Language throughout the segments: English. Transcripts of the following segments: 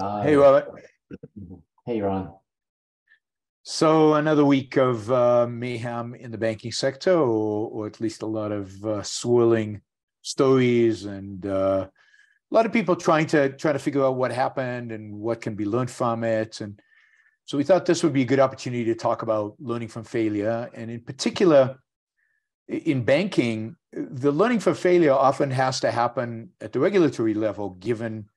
Hey, Robert. Hey, Ron. So another week of uh, mayhem in the banking sector, or, or at least a lot of uh, swirling stories, and uh, a lot of people trying to trying to figure out what happened and what can be learned from it. And so we thought this would be a good opportunity to talk about learning from failure, and in particular, in banking, the learning from failure often has to happen at the regulatory level, given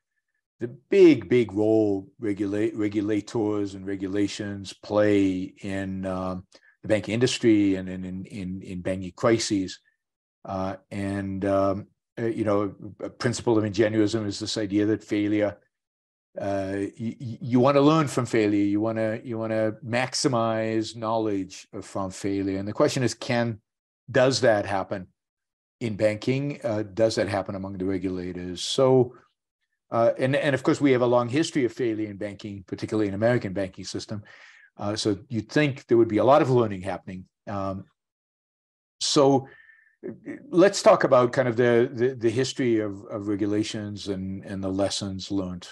the big, big role regulate regulators and regulations play in um, the banking industry and in in in, in banking crises. Uh, and um, uh, you know, a principle of ingenuism is this idea that failure. Uh, you, you want to learn from failure. You want to you want to maximize knowledge from failure. And the question is, can does that happen in banking? Uh, does that happen among the regulators? So. Uh, and, and of course, we have a long history of failure in banking, particularly in American banking system. Uh, so you'd think there would be a lot of learning happening. Um, so let's talk about kind of the the, the history of, of regulations and, and the lessons learned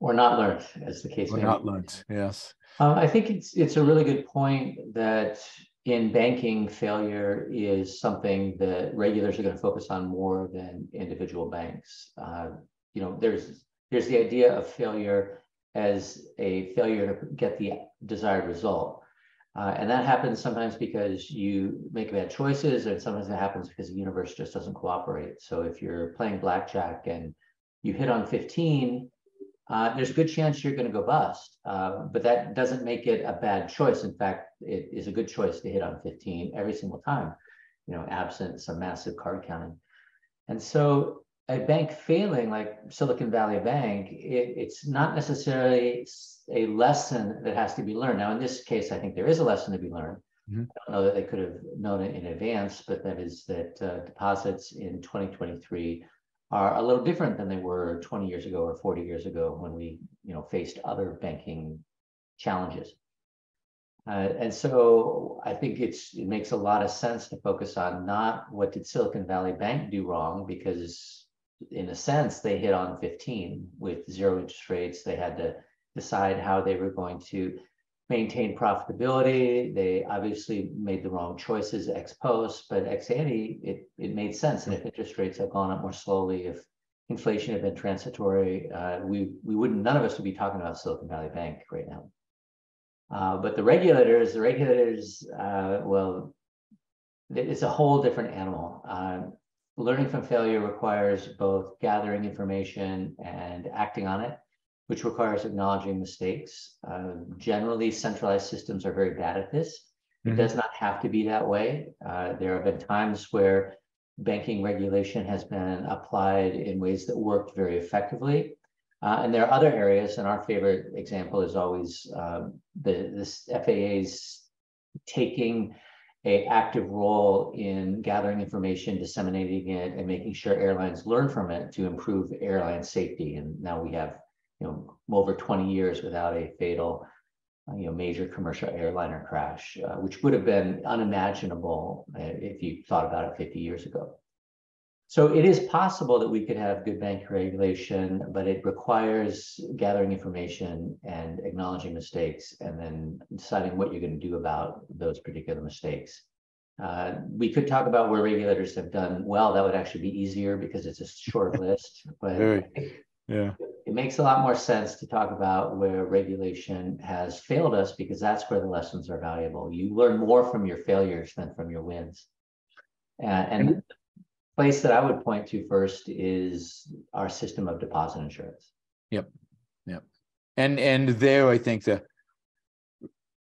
Or not learned, as the case may be. or may not be. learned. Yes. Uh, I think it's it's a really good point that in banking, failure is something that regulators are going to focus on more than individual banks. Uh, you know, there's there's the idea of failure as a failure to get the desired result. Uh, and that happens sometimes because you make bad choices, and sometimes it happens because the universe just doesn't cooperate. So if you're playing blackjack and you hit on 15, uh, there's a good chance you're going to go bust. Uh, but that doesn't make it a bad choice. In fact, it is a good choice to hit on 15 every single time, you know, absent some massive card counting. And so a bank failing like Silicon Valley Bank, it, it's not necessarily a lesson that has to be learned. Now, in this case, I think there is a lesson to be learned. Mhm. I don't know that they could have known it in advance, but that is that uh, deposits in 2023 are a little different than they were 20 years ago or 40 years ago when we, you know, faced other banking challenges. Uh, and so I think it's it makes a lot of sense to focus on not what did Silicon Valley Bank do wrong because in a sense they hit on 15 with zero interest rates. They had to decide how they were going to maintain profitability. They obviously made the wrong choices ex post, but ex ante, it, it made sense. And if interest rates had gone up more slowly, if inflation had been transitory, uh, we, we wouldn't, none of us would be talking about Silicon Valley Bank right now. Uh, but the regulators, the regulators, uh, well, it's a whole different animal. Learning from failure requires both gathering information and acting on it which requires acknowledging mistakes. Uh, generally, centralized systems are very bad at this. It Mhm. does not have to be that way. Uh, there have been times where banking regulation has been applied in ways that worked very effectively. Uh, and there are other areas, and our favorite example is always um, the this FAA's taking a active role in gathering information, disseminating it, and making sure airlines learn from it to improve airline safety. And now we have you know, over 20 years without a fatal, uh, you know, major commercial airliner crash, uh, which would have been unimaginable uh, if you thought about it 50 years ago. So it is possible that we could have good bank regulation, but it requires gathering information and acknowledging mistakes and then deciding what you're going to do about those particular mistakes. Uh, we could talk about where regulators have done well. That would actually be easier because it's a short list. But Very. Yeah. it makes a lot more sense to talk about where regulation has failed us because that's where the lessons are valuable. You learn more from your failures than from your wins. Uh, and place that I would point to first is our system of deposit insurance. Yep. Yep. And and there I think the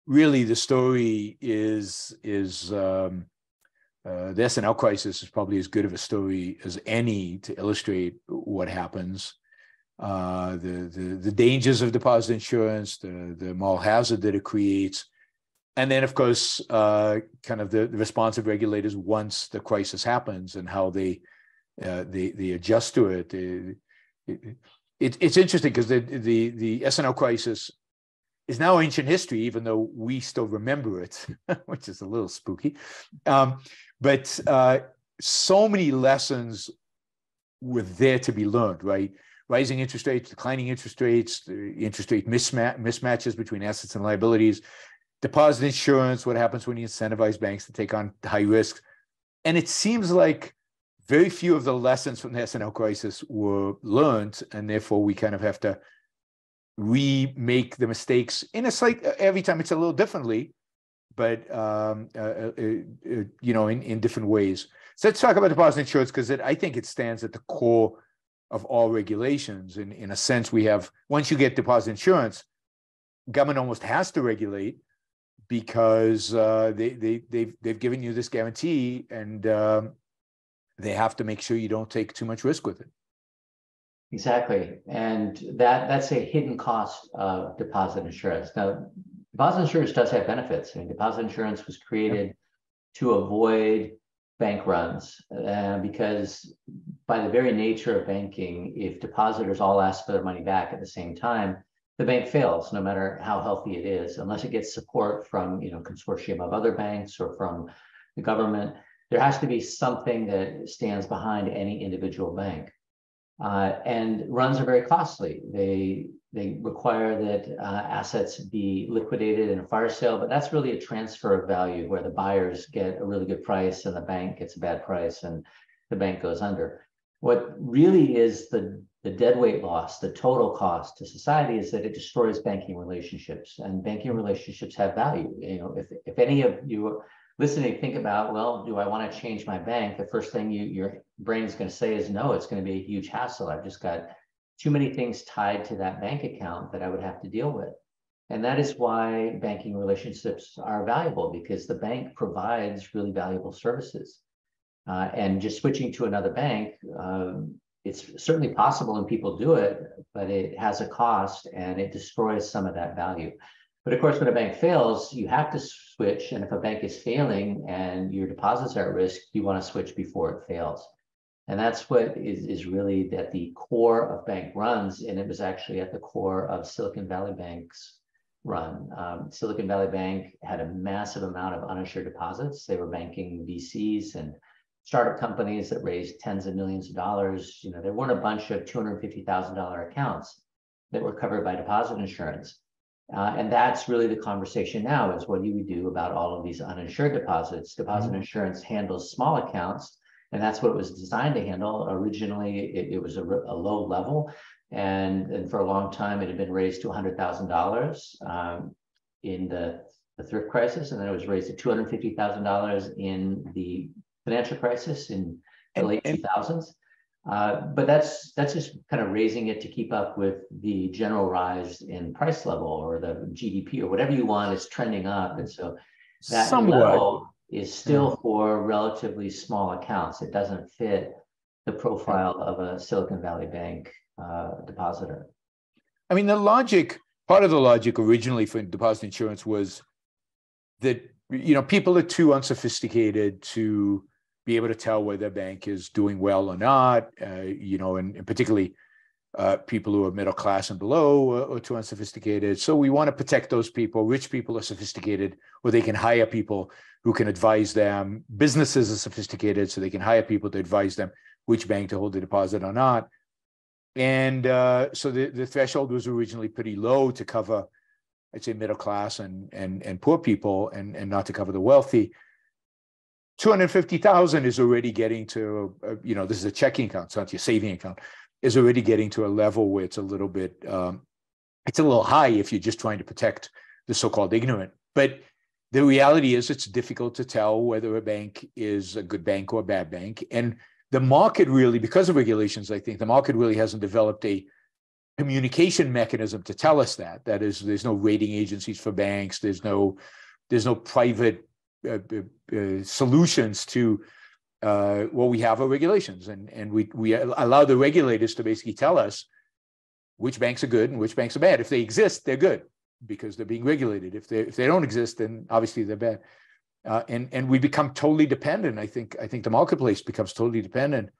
really the story is is um uh, the S&L crisis is probably as good of a story as any to illustrate what happens. Uh, the, the the dangers of deposit insurance, the the moral hazard that it creates, and then of course, uh, kind of the, the response of regulators once the crisis happens and how they uh, they they adjust to it. It- it- it- it's interesting because the the the S&L crisis is now ancient history, even though we still remember it, which is a little spooky. Um, but uh, so many lessons were there to be learned, right? rising interest rates, declining interest rates, interest rate mismatch, mismatches between assets and liabilities, deposit insurance, what happens when you incentivize banks to take on high risks. And it seems like very few of the lessons from the S&L crisis were learned, and therefore we kind of have to remake the mistakes in a slight every time it's a little differently, but um, uh, uh, uh, you know in, in different ways. So let's talk about deposit insurance because I think it stands at the core of all regulations. In, in a sense, we have, once you get deposit insurance, government almost has to regulate because uh, they, they, they've, they've given you this guarantee and um, they have to make sure you don't take too much risk with it. Exactly. And that that's a hidden cost of deposit insurance. Now, deposit insurance does have benefits. I mean, deposit insurance was created to avoid bank runs uh, because by the very nature of banking, if depositors all ask for their money back at the same time, the bank fails no matter how healthy it is, unless it gets support from you know consortium of other banks or from the government. There has to be something that stands behind any individual bank. Uh, and runs are very costly. They they require that uh, assets be liquidated in a fire sale, but that's really a transfer of value where the buyers get a really good price and the bank gets a bad price and the bank goes under. What really is the, the deadweight loss, the total cost to society is that it destroys banking relationships and banking relationships have value. You know, if, if any of you listening think about, well, do I want to change my bank? The first thing you, your brain is going to say is no, it's going to be a huge hassle. I've just got too many things tied to that bank account that I would have to deal with. And that is why banking relationships are valuable because the bank provides really valuable services. Uh, and just switching to another bank, um, it's certainly possible and people do it, but it has a cost and it destroys some of that value. But of course, when a bank fails, you have to switch. And if a bank is failing and your deposits are at risk, you want to switch before it fails. And that's what is, is really at the core of bank runs. And it was actually at the core of Silicon Valley Bank's run. Um, Silicon Valley Bank had a massive amount of uninsured deposits. They were banking VCs and startup companies that raised tens of millions of dollars. You know, there weren't a bunch of $250,000 accounts that were covered by deposit insurance. Uh, and that's really the conversation now is what do we do about all of these uninsured deposits? Deposit mm-hmm. insurance handles small accounts and that's what it was designed to handle. Originally, it, it was a, a, low level, and, and for a long time, it had been raised to $100,000 um, in the, the thrift crisis, and then it was raised to $250,000 in the financial crisis in the late 2000s. Uh, but that's that's just kind of raising it to keep up with the general rise in price level or the GDP or whatever you want is trending up, and so that Somewhat. level is still for relatively small accounts. It doesn't fit the profile of a Silicon Valley Bank uh, depositor. I mean, the logic, part of the logic originally for deposit insurance was that you know people are too unsophisticated to be able to tell whether a bank is doing well or not. Uh, you know, and, and particularly uh, people who are middle class and below are, are too unsophisticated. So we want to protect those people. Rich people are sophisticated, or they can hire people who can advise them. Businesses are sophisticated, so they can hire people to advise them which bank to hold the deposit or not. And uh, so the, the threshold was originally pretty low to cover, I'd say, middle class and and and poor people, and and not to cover the wealthy. 250,000 is already getting to, uh, you know, this is a checking account, it's not your saving account, is already getting to a level where it's a little bit, um, it's a little high if you're just trying to protect the so-called ignorant. But the reality is it's difficult to tell whether a bank is a good bank or a bad bank. And the market really, because of regulations, I think the market really hasn't developed a communication mechanism to tell us that. That is, there's no rating agencies for banks. There's no, there's no private solutions to uh, what we have are regulations, and and we we allow the regulators to basically tell us which banks are good and which banks are bad. If they exist, they're good because they're being regulated. If they if they don't exist, then obviously they're bad. Uh, and and we become totally dependent. I think I think the marketplace becomes totally dependent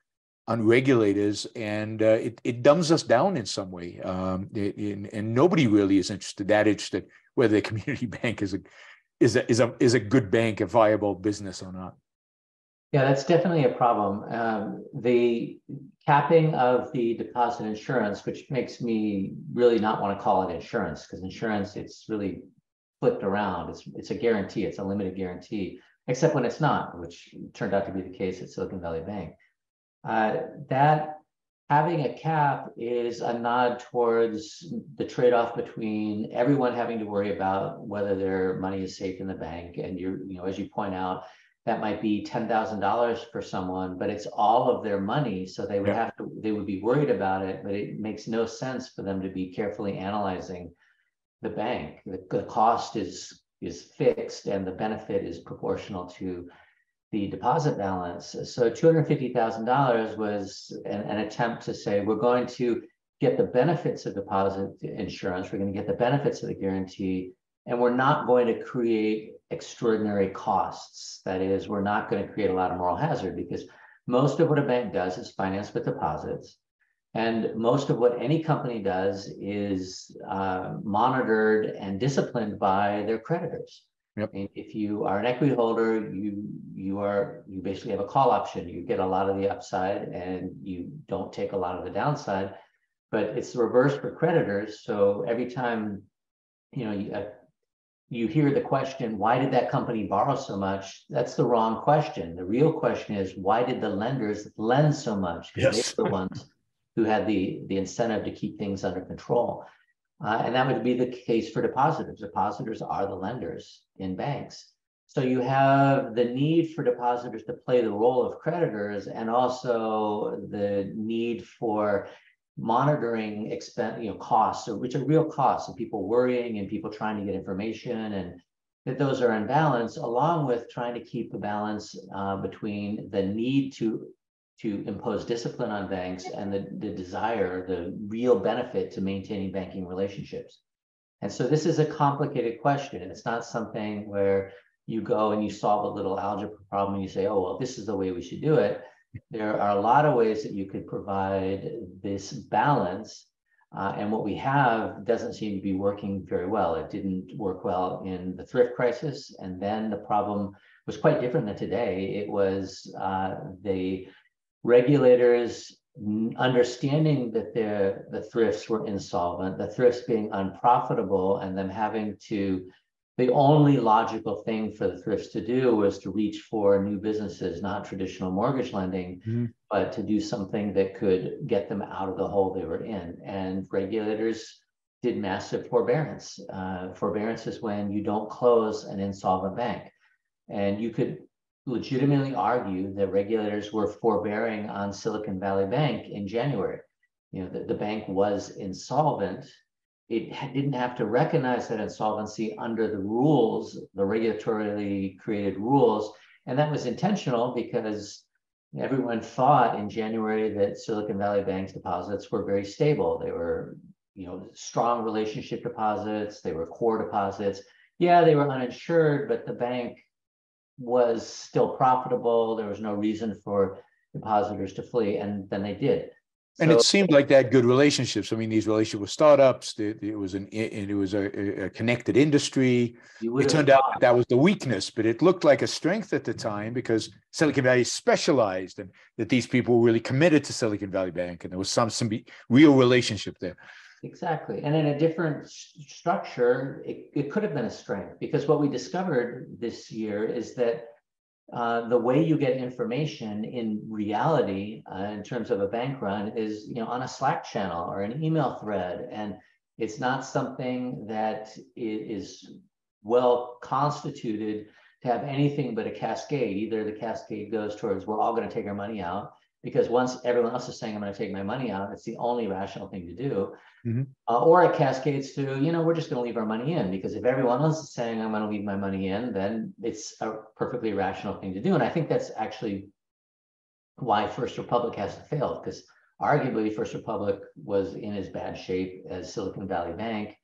on regulators, and uh, it it dumbs us down in some way. Um, it, and nobody really is interested that interested whether the community bank is a is a is a is a good bank, a viable business or not. Yeah, that's definitely a problem. Um, the capping of the deposit insurance, which makes me really not want to call it insurance, because insurance, it's really flipped around. It's it's a guarantee, it's a limited guarantee, except when it's not, which turned out to be the case at Silicon Valley Bank. Uh, that having a cap is a nod towards the trade-off between everyone having to worry about whether their money is safe in the bank. And you're, you know, as you point out, that might be $10,000 for someone, but it's all of their money. So they would yeah. have to, they would be worried about it, but it makes no sense for them to be carefully analyzing the bank. The, the cost is, is fixed and the benefit is proportional to the deposit balance. So $250,000 was an, an, attempt to say, we're going to get the benefits of deposit insurance, we're going to get the benefits of the guarantee, and we're not going to create extraordinary costs. That is, we're not going to create a lot of moral hazard because most of what a bank does is finance with deposits. And most of what any company does is uh, monitored and disciplined by their creditors. Yep. if you are an equity holder, you you are you basically have a call option. You get a lot of the upside and you don't take a lot of the downside. But it's the reverse for creditors. So every time you know you, uh, you hear the question, why did that company borrow so much? That's the wrong question. The real question is why did the lenders lend so much? Yes. They're the ones who had the the incentive to keep things under control. Uh, and that would be the case for depositors. Depositors are the lenders in banks. So you have the need for depositors to play the role of creditors and also the need for monitoring expense, you know, costs, which are real costs of people worrying and people trying to get information and that those are in balance, along with trying to keep a balance uh, between the need to to impose discipline on banks and the, the desire, the real benefit to maintaining banking relationships. And so this is a complicated question. It's not something where you go and you solve a little algebra problem and you say, oh, well, this is the way we should do it. There are a lot of ways that you could provide this balance. Uh, and what we have doesn't seem to be working very well. It didn't work well in the thrift crisis. And then the problem was quite different than today. It was uh, the regulators understanding that the, the thrifts were insolvent, the thrifts being unprofitable, and them having to, the only logical thing for the thrifts to do was to reach for new businesses, not traditional mortgage lending, mm-hmm. but to do something that could get them out of the hole they were in. And regulators did massive forbearance. Uh, forbearance is when you don't close an insolvent bank. And you could legitimately argue that regulators were forbearing on Silicon Valley Bank in January. You know, the, the bank was insolvent. It didn't have to recognize that insolvency under the rules, the regulatorily created rules. And that was intentional because everyone thought in January that Silicon Valley Bank's deposits were very stable. They were, you know, strong relationship deposits, they were core deposits. Yeah, they were uninsured, but the bank was still profitable. There was no reason for depositors to flee, and then they did. And so, it seemed like they had good relationships. I mean, these relationships with startups. It was an it was a, a connected industry. It turned out that, that was the weakness, but it looked like a strength at the time because Silicon Valley specialized, and that these people were really committed to Silicon Valley Bank, and there was some some real relationship there. Exactly. And in a different structure, it, it could have been a strength because what we discovered this year is that uh, the way you get information in reality, uh, in terms of a bank run, is you know on a Slack channel or an email thread, and it's not something that is well constituted to have anything but a cascade. Either the cascade goes towards we're all going to take our money out, because once everyone else is saying I'm going to take my money out, it's the only rational thing to do. Mm-hmm. Uh, or it cascades to, you know, we're just going to leave our money in because if everyone else is saying I'm going to leave my money in, then it's a perfectly rational thing to do. And I think that's actually why First Republic hasn't failed because arguably First Republic was in as bad shape as Silicon Valley Bank.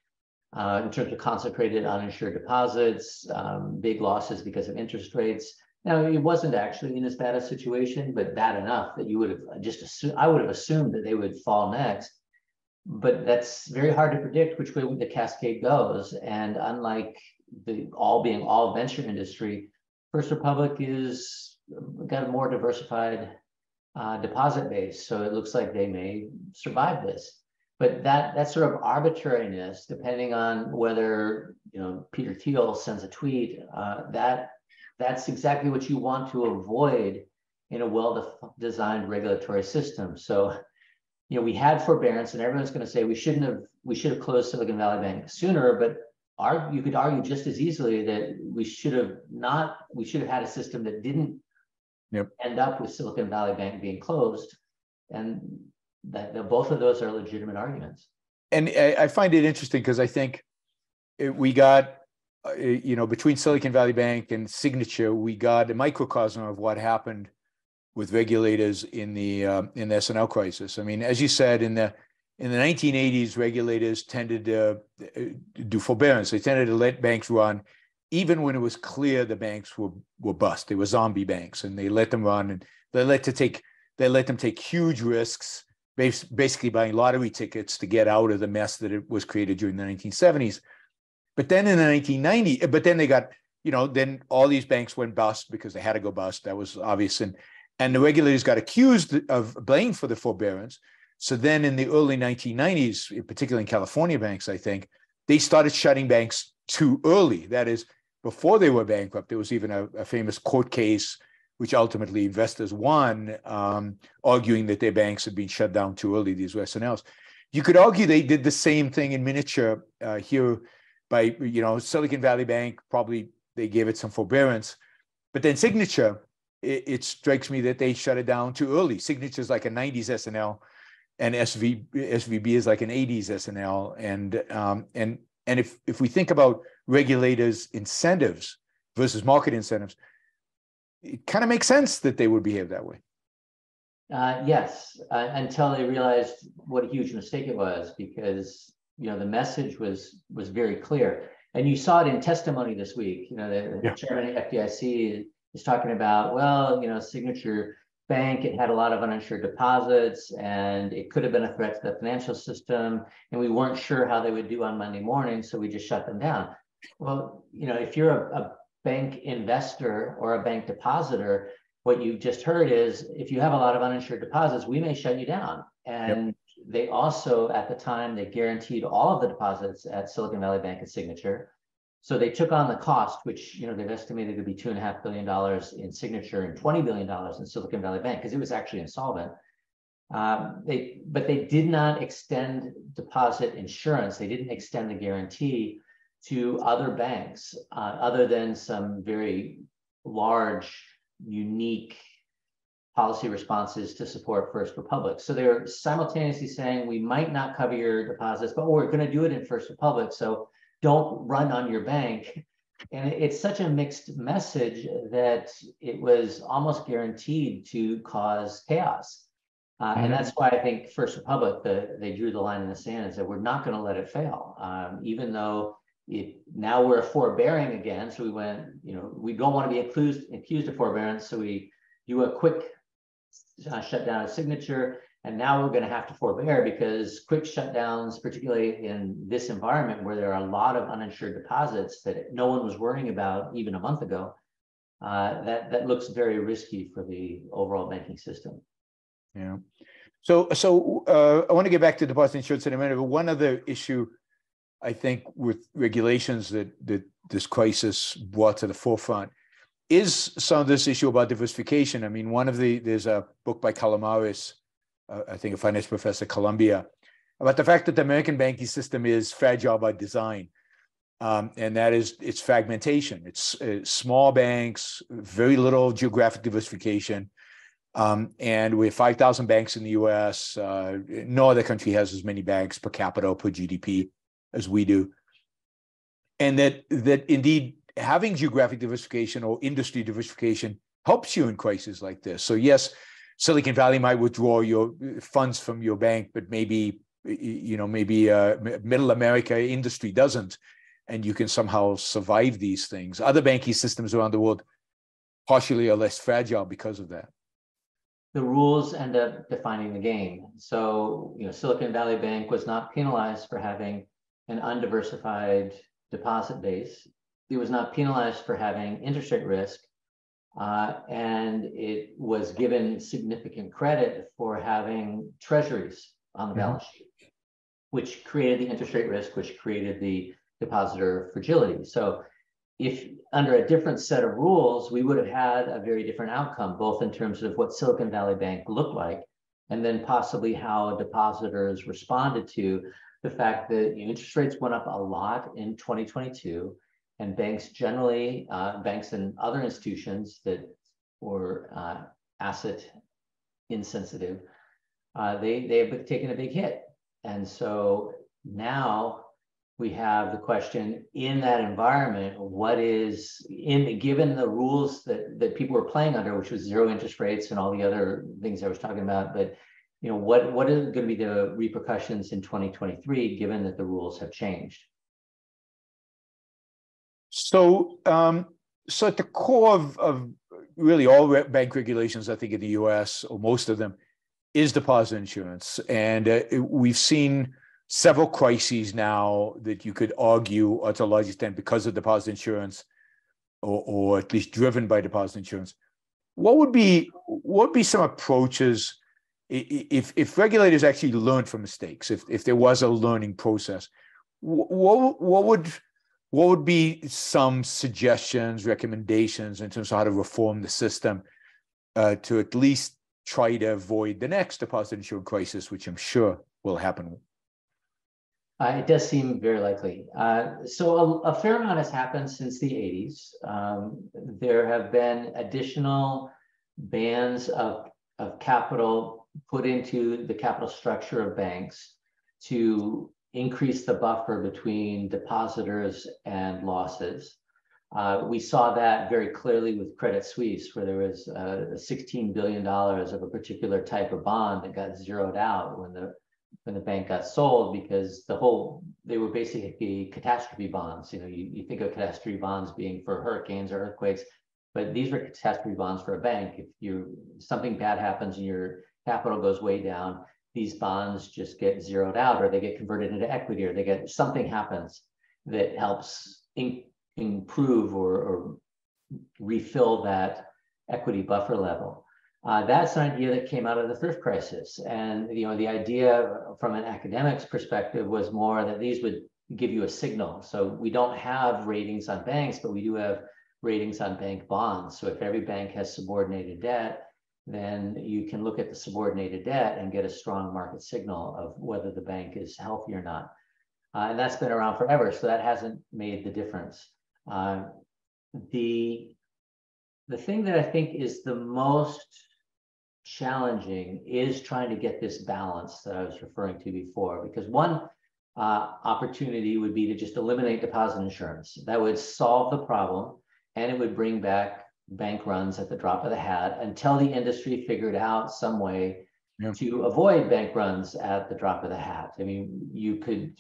Uh, in terms of concentrated uninsured deposits, um, big losses because of interest rates, now, it wasn't actually in as bad a situation, but bad enough that you would have just assumed, I would have assumed that they would fall next. But that's very hard to predict which way the cascade goes. And unlike the all being all venture industry, First Republic is got a more diversified uh, deposit base, so it looks like they may survive this. But that that sort of arbitrariness, depending on whether you know Peter Thiel sends a tweet, uh, that that's exactly what you want to avoid in a well-designed regulatory system. So, you know, we had forbearance, and everyone's going to say we shouldn't have we should have closed Silicon Valley Bank sooner. But argue, you could argue just as easily that we should have not we should have had a system that didn't yep. end up with Silicon Valley Bank being closed, and that, that both of those are legitimate arguments. And I, find it interesting because I think it, we got you know between Silicon Valley Bank and Signature, we got a microcosm of what happened with regulators in the uh, in the S&L crisis. I mean, as you said, in the in the 1980s, regulators tended to uh, do forbearance. They tended to let banks run, even when it was clear the banks were were bust. They were zombie banks, and they let them run, and they let to take they let them take huge risks, basically buying lottery tickets to get out of the mess that it was created during the 1970s. But then in the 1990s, but then they got you know then all these banks went bust because they had to go bust. That was obvious, and and the regulators got accused of blame for the forbearance. So then in the early 1990s, particularly in California banks, I think, they started shutting banks too early. That is, before they were bankrupt, there was even a, a famous court case, which ultimately investors won, um, arguing that their banks had been shut down too early, these Western. You could argue they did the same thing in miniature uh, here by, you know, Silicon Valley Bank, probably they gave it some forbearance. But then Signature, it, it, strikes me that they shut it down too early. Signature is like a 90s S&L, and SV, SVB is like an 80s S&L. And um, and and if if we think about regulators' incentives versus market incentives, it kind of makes sense that they would behave that way. Uh, yes, uh, until they realized what a huge mistake it was, because you know the message was was very clear, and you saw it in testimony this week. You know, the, yeah. chairman of FDIC is talking about, well, you know, Signature Bank, it had a lot of uninsured deposits and it could have been a threat to the financial system. And we weren't sure how they would do on Monday morning, so we just shut them down. Well, you know, if you're a, a bank investor or a bank depositor, what you just heard is if you have a lot of uninsured deposits, we may shut you down. And yep. They also, at the time, they guaranteed all of the deposits at Silicon Valley Bank and Signature. So they took on the cost, which you know they've estimated to be two and a half billion dollars in Signature and twenty billion dollars in Silicon Valley Bank because it was actually insolvent. Um, they but they did not extend deposit insurance. They didn't extend the guarantee to other banks uh, other than some very large, unique policy responses to support First Republic. So they're simultaneously saying we might not cover your deposits, but we're going to do it in First Republic. So don't run on your bank. And it's such a mixed message that it was almost guaranteed to cause chaos. Uh, and mm-hmm. that's why I think First Republic, the, they drew the line in the sand and said, we're not going to let it fail. Um, even though it, now we're forbearing again. So we went, you know, we don't want to be accused, accused of forbearance. So we do a quick uh, shutdown of signature and now we're going to have to forbear because quick shutdowns, particularly in this environment where there are a lot of uninsured deposits that no one was worrying about even a month ago, uh, that that looks very risky for the overall banking system. Yeah. So so uh, I want to get back to deposit insurance in a minute, but one other issue I think with regulations that that this crisis brought to the forefront is some of this issue about diversification. I mean, one of the there's a book by Calomiris uh, I think a finance professor at Columbia, about the fact that the American banking system is fragile by design. Um, and that is its fragmentation. It's uh, small banks, very little geographic diversification. Um, and we have 5,000 banks in the US. Uh, no other country has as many banks per capita per GDP as we do. And that, that indeed having geographic diversification or industry diversification helps you in crises like this. So, yes, Silicon Valley might withdraw your funds from your bank, but maybe you know maybe uh, Middle America industry doesn't, and you can somehow survive these things. Other banking systems around the world partially are less fragile because of that. The rules end up defining the game. So you know, Silicon Valley Bank was not penalized for having an undiversified deposit base. It was not penalized for having interest rate risk Uh, and it was given significant credit for having treasuries on the Mhm. balance sheet, which created the interest rate risk, which created the depositor fragility. So if under a different set of rules, we would have had a very different outcome, both in terms of what Silicon Valley Bank looked like, and then possibly how depositors responded to the fact that you know, interest rates went up a lot in 2022, and banks generally, uh, banks and other institutions that were uh, asset insensitive, uh, they they have taken a big hit, and so now we have the question in that environment what is in given the rules that that people were playing under which was zero interest rates and all the other things i was talking about but you know what what are going to be the repercussions in 2023 given that the rules have changed So, um, so at the core of, of really all bank regulations, I think in the U.S. or most of them, is deposit insurance, and uh, we've seen several crises now that you could argue are to a large extent because of deposit insurance, or, or at least driven by deposit insurance. What would be what would be some approaches if if regulators actually learned from mistakes, if if there was a learning process? What what would what would be some suggestions, recommendations in terms of how to reform the system uh, to at least try to avoid the next deposit insurance crisis, which I'm sure will happen? Uh, it does seem very likely. Uh, so a, a fair amount has happened since the 80s. Um, there have been additional bans of, of capital put into the capital structure of banks to increase the buffer between depositors and losses. Uh, we saw that very clearly with Credit Suisse, where there was uh, $16 billion of a particular type of bond that got zeroed out when the when the bank got sold because the whole they were basically catastrophe bonds. You know, you, you think of catastrophe bonds being for hurricanes or earthquakes, but these were catastrophe bonds for a bank. If you something bad happens and your capital goes way down, these bonds just get zeroed out or they get converted into equity or they get something happens that helps in, improve or, or refill that equity buffer level. Uh, that's an idea that came out of the thrift crisis. And you know, the idea from an academics perspective was more that these would give you a signal. So we don't have ratings on banks, but we do have ratings on bank bonds. So if every bank has subordinated debt, then you can look at the subordinated debt and get a strong market signal of whether the bank is healthy or not. Uh, and that's been around forever, so that hasn't made the difference. Uh, the the thing that I think is the most challenging is trying to get this balance that I was referring to before. Because one uh, opportunity would be to just eliminate deposit insurance. That would solve the problem and it would bring back bank runs at the drop of the hat until the industry figured out some way Yeah. to avoid bank runs at the drop of the hat. I mean, you could,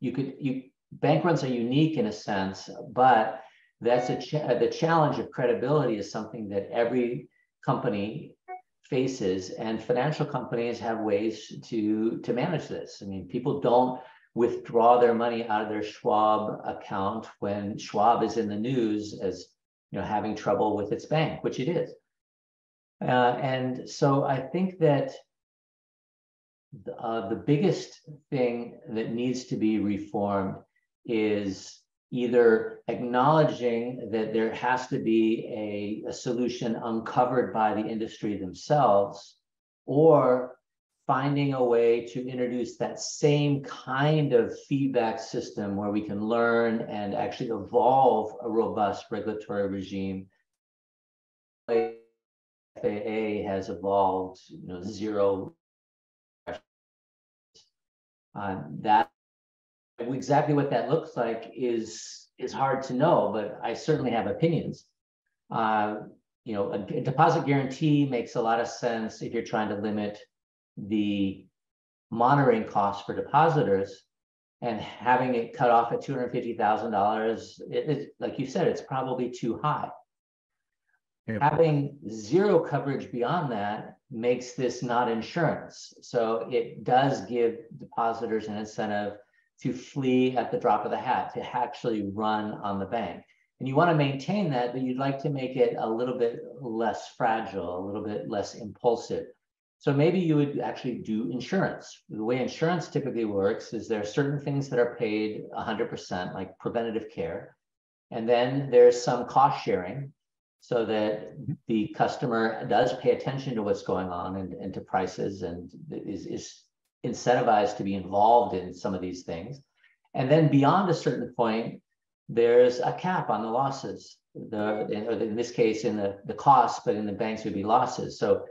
you could, you bank runs are unique in a sense, but that's a cha- the challenge of credibility is something that every company faces and financial companies have ways to to manage this i mean people don't withdraw their money out of their schwab account when schwab is in the news as you know having trouble with its bank which it is. Uh, and so i think that the, uh, the biggest thing that needs to be reformed is either acknowledging that there has to be a, a solution uncovered by the industry themselves, or finding a way to introduce that same kind of feedback system where we can learn and actually evolve a robust regulatory regime. FAA has evolved, you know, zero. Uh, that exactly what that looks like is is hard to know, but I certainly have opinions. Uh, you know, a, a deposit guarantee makes a lot of sense if you're trying to limit the monitoring costs for depositors and having it cut off at $250,000, it is, like you said, it's probably too high. Yeah. Having zero coverage beyond that makes this not insurance. So it does give depositors an incentive to flee at the drop of the hat, to actually run on the bank. And you want to maintain that, but you'd like to make it a little bit less fragile, a little bit less impulsive. So maybe you would actually do insurance. The way insurance typically works is there are certain things that are paid 100%, like preventative care. And then there's some cost sharing so that mm-hmm. the customer does pay attention to what's going on and, and to prices and is, is incentivized to be involved in some of these things. And then beyond a certain point, there's a cap on the losses. The in, in this case, in the the cost, but in the banks would be losses. So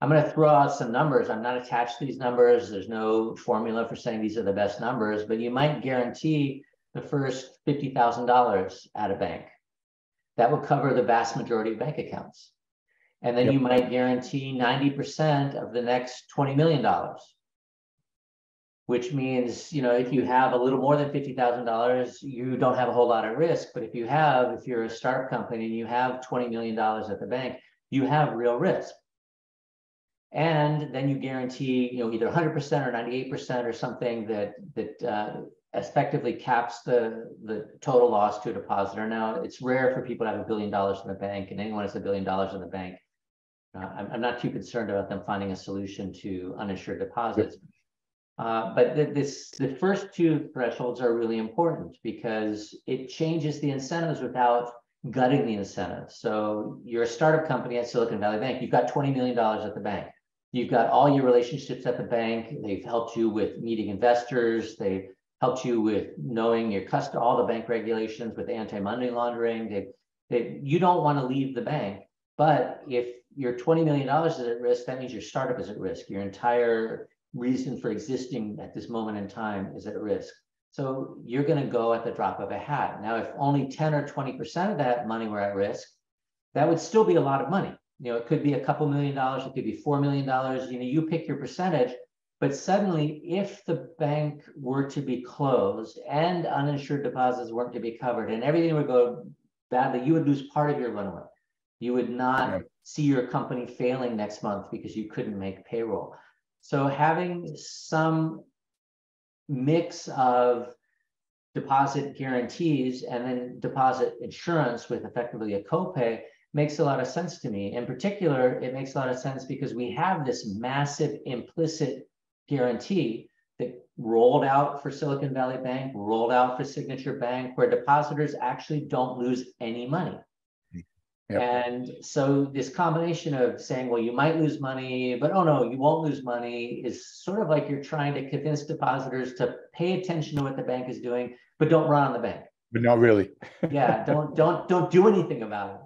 I'm going to throw out some numbers. I'm not attached to these numbers. There's no formula for saying these are the best numbers, but you might guarantee the first $50,000 at a bank. That would cover the vast majority of bank accounts. And then yep. you might guarantee 90% of the next $20 million which means you know if you have a little more than $50000 you don't have a whole lot of risk but if you have if you're a startup company and you have $20 million at the bank you have real risk and then you guarantee you know either 100% or 98% or something that that uh, effectively caps the the total loss to a depositor now it's rare for people to have a billion dollars in the bank and anyone has a billion dollars in the bank uh, I'm, I'm not too concerned about them finding a solution to uninsured deposits uh, but the, this, the first two thresholds are really important because it changes the incentives without gutting the incentives. So you're a startup company at Silicon Valley Bank. You've got $20 million at the bank. You've got all your relationships at the bank. They've helped you with meeting investors. They've helped you with knowing your custom, all the bank regulations with anti-money laundering. They, they, you don't want to leave the bank. But if your $20 million is at risk, that means your startup is at risk. Your entire reason for existing at this moment in time is at risk. So you're going to go at the drop of a hat. Now, if only 10 or 20% of that money were at risk, that would still be a lot of money. You know, it could be a couple million dollars, it could be $4 million. You know, you pick your percentage. But suddenly, if the bank were to be closed and uninsured deposits weren't to be covered and everything would go badly, you would lose part of your runway. You would not yeah. see your company failing next month because you couldn't make payroll. So having some mix of deposit guarantees and then deposit insurance with effectively a copay makes a lot of sense to me. In particular, it makes a lot of sense because we have this massive implicit guarantee that rolled out for Silicon Valley Bank, rolled out for Signature Bank, where depositors actually don't lose any money. Yep. And so this combination of saying, well, you might lose money, but oh no, you won't lose money is sort of like you're trying to convince depositors to pay attention to what the bank is doing, but don't run on the bank. But not really. yeah, don't don't don't do anything about it.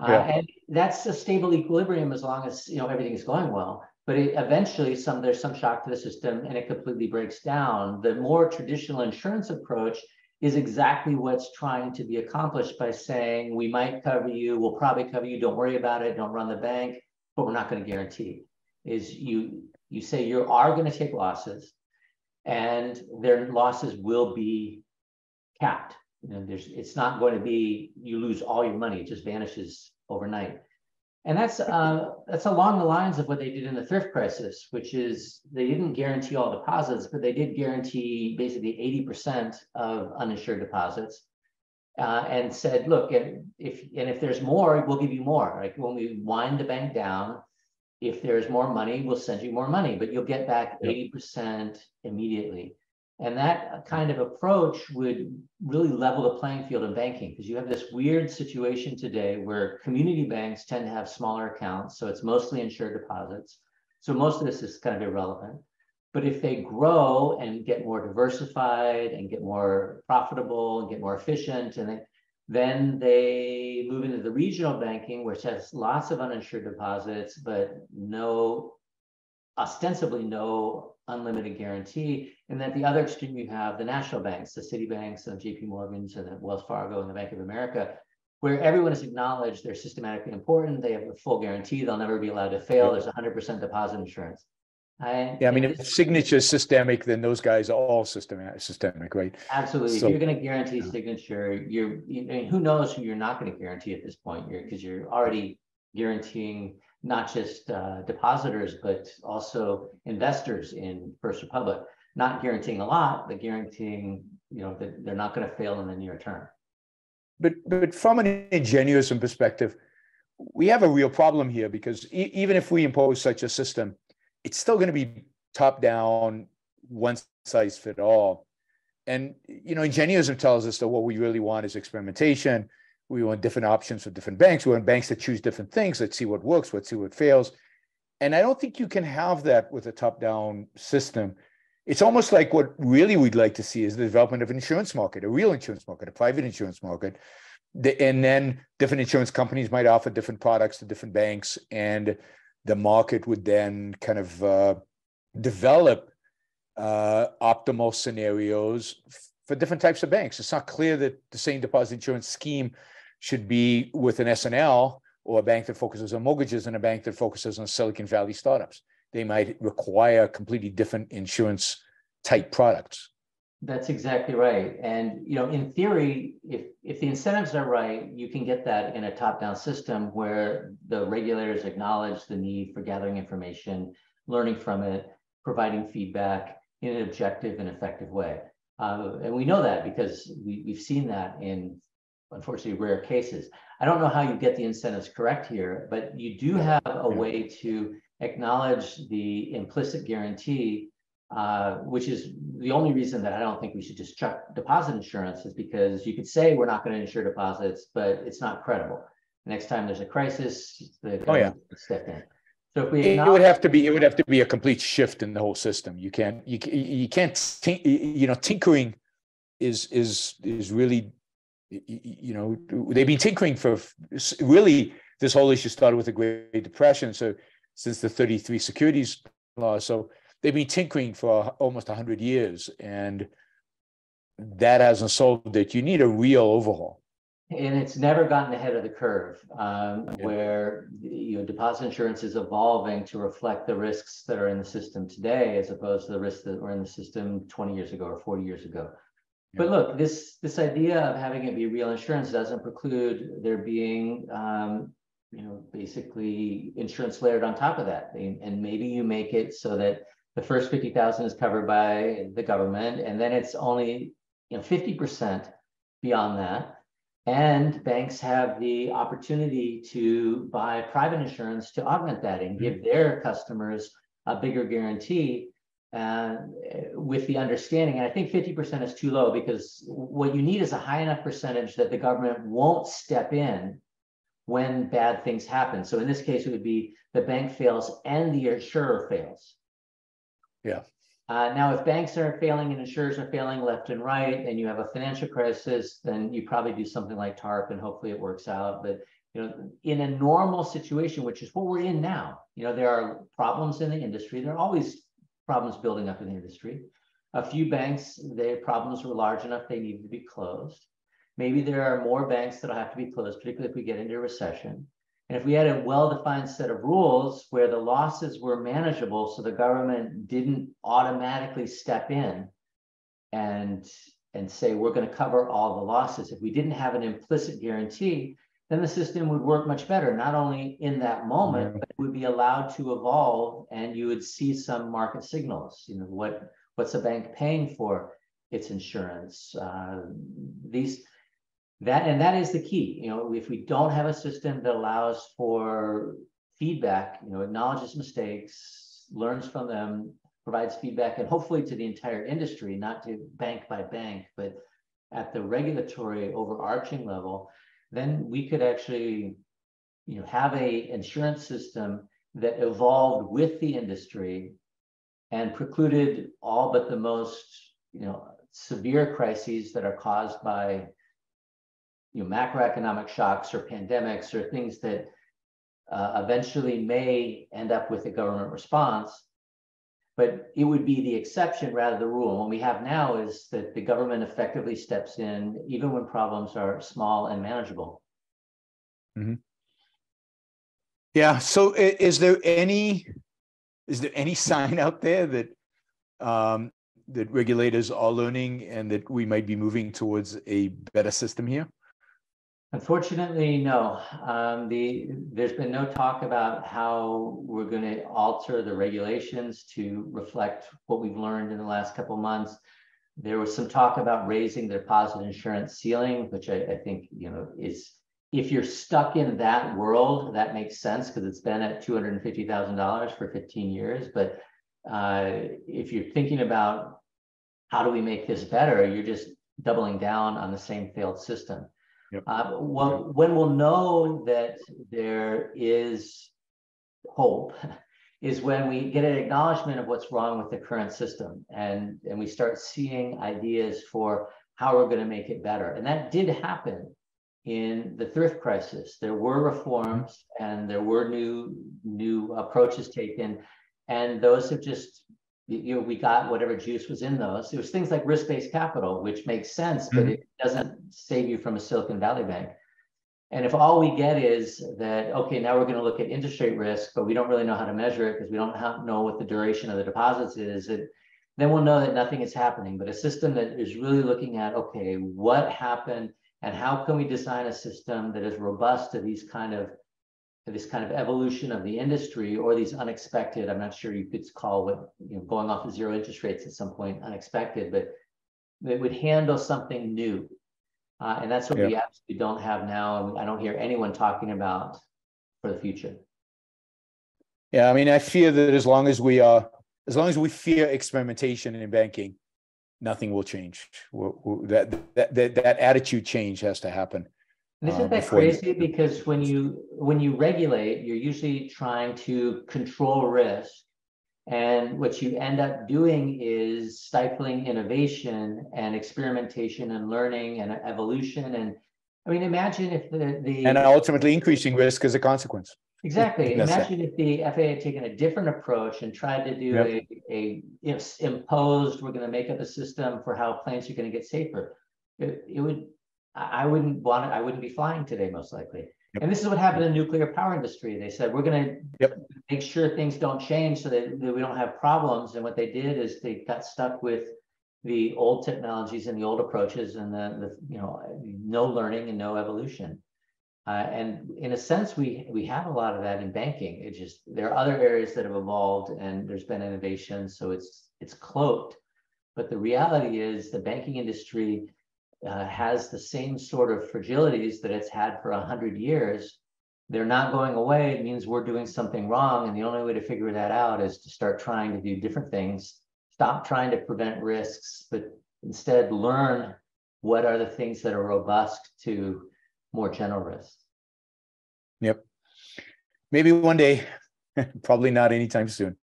Uh, yeah. And that's a stable equilibrium as long as you know everything is going well. But it, eventually, some there's some shock to the system, and it completely breaks down. The more traditional insurance approach is exactly what's trying to be accomplished by saying we might cover you, we'll probably cover you, don't worry about it, don't run the bank, but we're not going to guarantee. Is you you say you are going to take losses, and their losses will be capped. You know, there's it's not going to be you lose all your money, it just vanishes overnight. And that's uh, that's along the lines of what they did in the thrift crisis, which is they didn't guarantee all deposits, but they did guarantee basically 80% of uninsured deposits, uh, and said, look, and if and if there's more, we'll give you more. Like when we wind the bank down, if there's more money, we'll send you more money, but you'll get back 80% immediately. And that kind of approach would really level the playing field in banking because you have this weird situation today where community banks tend to have smaller accounts. So it's mostly insured deposits. So most of this is kind of irrelevant. But if they grow and get more diversified and get more profitable and get more efficient, and they, then they move into the regional banking, which has lots of uninsured deposits, but no, ostensibly no unlimited guarantee. And at the other extreme, you have the national banks, the Citibanks and JP Morgans and the Wells Fargo and the Bank of America, where everyone has acknowledged they're systematically important. They have a full guarantee. They'll never be allowed to fail. There's 100% deposit insurance. I, yeah, I mean, if signature is systemic, then those guys are all systemic, systemic, right? Absolutely. So, if you're going to guarantee signature, you're, you, I mean, who knows who you're not going to guarantee at this point? You're because you're already guaranteeing not just uh, depositors, but also investors in First Republic, not guaranteeing a lot, but guaranteeing, you know, that they're not going to fail in the near term. but but from an ingenuism perspective, we have a real problem here because e- even if we impose such a system, it's still going to be top down, one size fit all. And you know, ingenuism tells us that what we really want is experimentation. We want different options for different banks. We want banks that choose different things. Let's see what works. Let's see what fails. And I don't think you can have that with a top-down system. It's almost like what really we'd like to see is the development of an insurance market, a real insurance market, a private insurance market. And then different insurance companies might offer different products to different banks, and the market would then kind of uh, develop uh, optimal scenarios for different types of banks. It's not clear that the same deposit insurance scheme should be with an S&L or a bank that focuses on mortgages and a bank that focuses on Silicon Valley startups. They might require completely different insurance type products. That's exactly right. And you know, in theory, if if the incentives are right, you can get that in a top-down system where the regulators acknowledge the need for gathering information, learning from it, providing feedback in an objective and effective way. Uh, and we know that because we, we've seen that in unfortunately rare cases. I don't know how you get the incentives correct here, but you do have a way to acknowledge the implicit guarantee, uh, which is the only reason that I don't think we should just chuck deposit insurance is because you could say we're not going to insure deposits, but it's not credible. Next time there's a crisis, the oh, yeah. step in. So if we it would have to be it would have to be a complete shift in the whole system. You can't you you can't you know tinkering is is is really you know they've been tinkering for really this whole issue started with the great depression so since the 33 securities law so they've been tinkering for almost 100 years and that hasn't solved it. You need a real overhaul. And it's never gotten ahead of the curve um, yeah. where you know deposit insurance is evolving to reflect the risks that are in the system today as opposed to the risks that were in the system 20 years ago or 40 years ago but look, this this idea of having it be real insurance doesn't preclude there being, um, you know, basically insurance layered on top of that. And maybe you make it so that the first fifty thousand is covered by the government, and then it's only you know fifty percent beyond that. And banks have the opportunity to buy private insurance to augment that and give their customers a bigger guarantee uh, with the understanding, and I think 50% is too low because what you need is a high enough percentage that the government won't step in when bad things happen. So in this case, it would be the bank fails and the insurer fails. Yeah. Uh, now, if banks are failing and insurers are failing left and right, and you have a financial crisis, then you probably do something like TARP, and hopefully it works out. But you know, in a normal situation, which is what we're in now, you know, there are problems in the industry. There are always problems building up in the industry. A few banks, their problems were large enough they needed to be closed. Maybe there are more banks that'll have to be closed, particularly if we get into a recession. And if we had a well-defined set of rules where the losses were manageable, so the government didn't automatically step in and and say we're going to cover all the losses. If we didn't have an implicit guarantee, then the system would work much better, not only in that moment, but it would be allowed to evolve and you would see some market signals. You know, what what's a bank paying for its insurance? Uh, these that and that is the key. You know, if we don't have a system that allows for feedback, you know, acknowledges mistakes, learns from them, provides feedback, and hopefully to the entire industry, not to bank by bank, but at the regulatory overarching level, then we could actually you know, have a insurance system that evolved with the industry and precluded all but the most you know, severe crises that are caused by you know, macroeconomic shocks or pandemics or things that uh, eventually may end up with a government response but it would be the exception rather than the rule. What we have now is that the government effectively steps in even when problems are small and manageable. Mm-hmm. Yeah. So, is there any is there any sign out there that um, that regulators are learning and that we might be moving towards a better system here? Unfortunately, no. Um, the there's been no talk about how we're going to alter the regulations to reflect what we've learned in the last couple months. there was some talk about raising the deposit insurance ceiling, which I, I think, you know, is if you're stuck in that world, that makes sense because it's been at two hundred and fifty thousand dollars for fifteen years. But uh, if you're thinking about how do we make this better, you're just doubling down on the same failed system. Yep. Uh, well, when we'll know that there is hope is when we get an acknowledgement of what's wrong with the current system and, and we start seeing ideas for how we're going to make it better. And that did happen in the thrift crisis. There were reforms and there were new new approaches taken, and those have just you know we got whatever juice was in those. It was things like risk-based capital, which makes sense, but Mhm. it doesn't save you from a Silicon Valley Bank. And if all we get is that, okay, now we're going to look at interest rate risk, but we don't really know how to measure it because we don't have, know what the duration of the deposits is, it, then we'll know that nothing is happening. But a system that is really looking at, okay, what happened and how can we design a system that is robust to these kind of this kind of evolution of the industry or these unexpected, I'm not sure you could call what, you know, going off of zero interest rates at some point unexpected, but it would handle something new. Uh, and that's what we absolutely don't have now. And I don't hear anyone talking about for the future. Yeah, I mean, I fear that as long as we are, as long as we fear experimentation in banking, nothing will change. We're- we're- That, that, that, that attitude change has to happen. And uh, isn't that before you- crazy? Because when you when you regulate, you're usually trying to control risk. And what you end up doing is stifling innovation and experimentation and learning and evolution. And I mean, imagine if the the And ultimately increasing risk as a consequence. Exactly. Imagine if the FAA had taken a different approach and tried to do Yep. a, a if imposed, we're going to make up a system for how planes are going to get safer. It, it would, I wouldn't want it, I wouldn't be flying today, most likely. Yep. And this is what happened in the nuclear power industry. They said, we're going to Yep. make sure things don't change so that, that we don't have problems. And what they did is they got stuck with the old technologies and the old approaches and the, the you know, no learning and no evolution. Uh, and in a sense, we we have a lot of that in banking. It just there are other areas that have evolved and there's been innovation, so it's it's cloaked. But the reality is, the banking industry uh, has the same sort of fragilities that it's had for a hundred years. They're not going away. It means we're doing something wrong, and the only way to figure that out is to start trying to do different things. Stop trying to prevent risks, but instead learn what are the things that are robust to more general risks. Yep. Maybe one day, probably not anytime soon.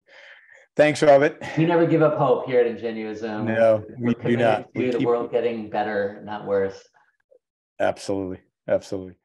Thanks, Robert. We never give up hope here at Ingenuism. No, We're we do not. We the keep- world getting better, not worse. Absolutely. Absolutely.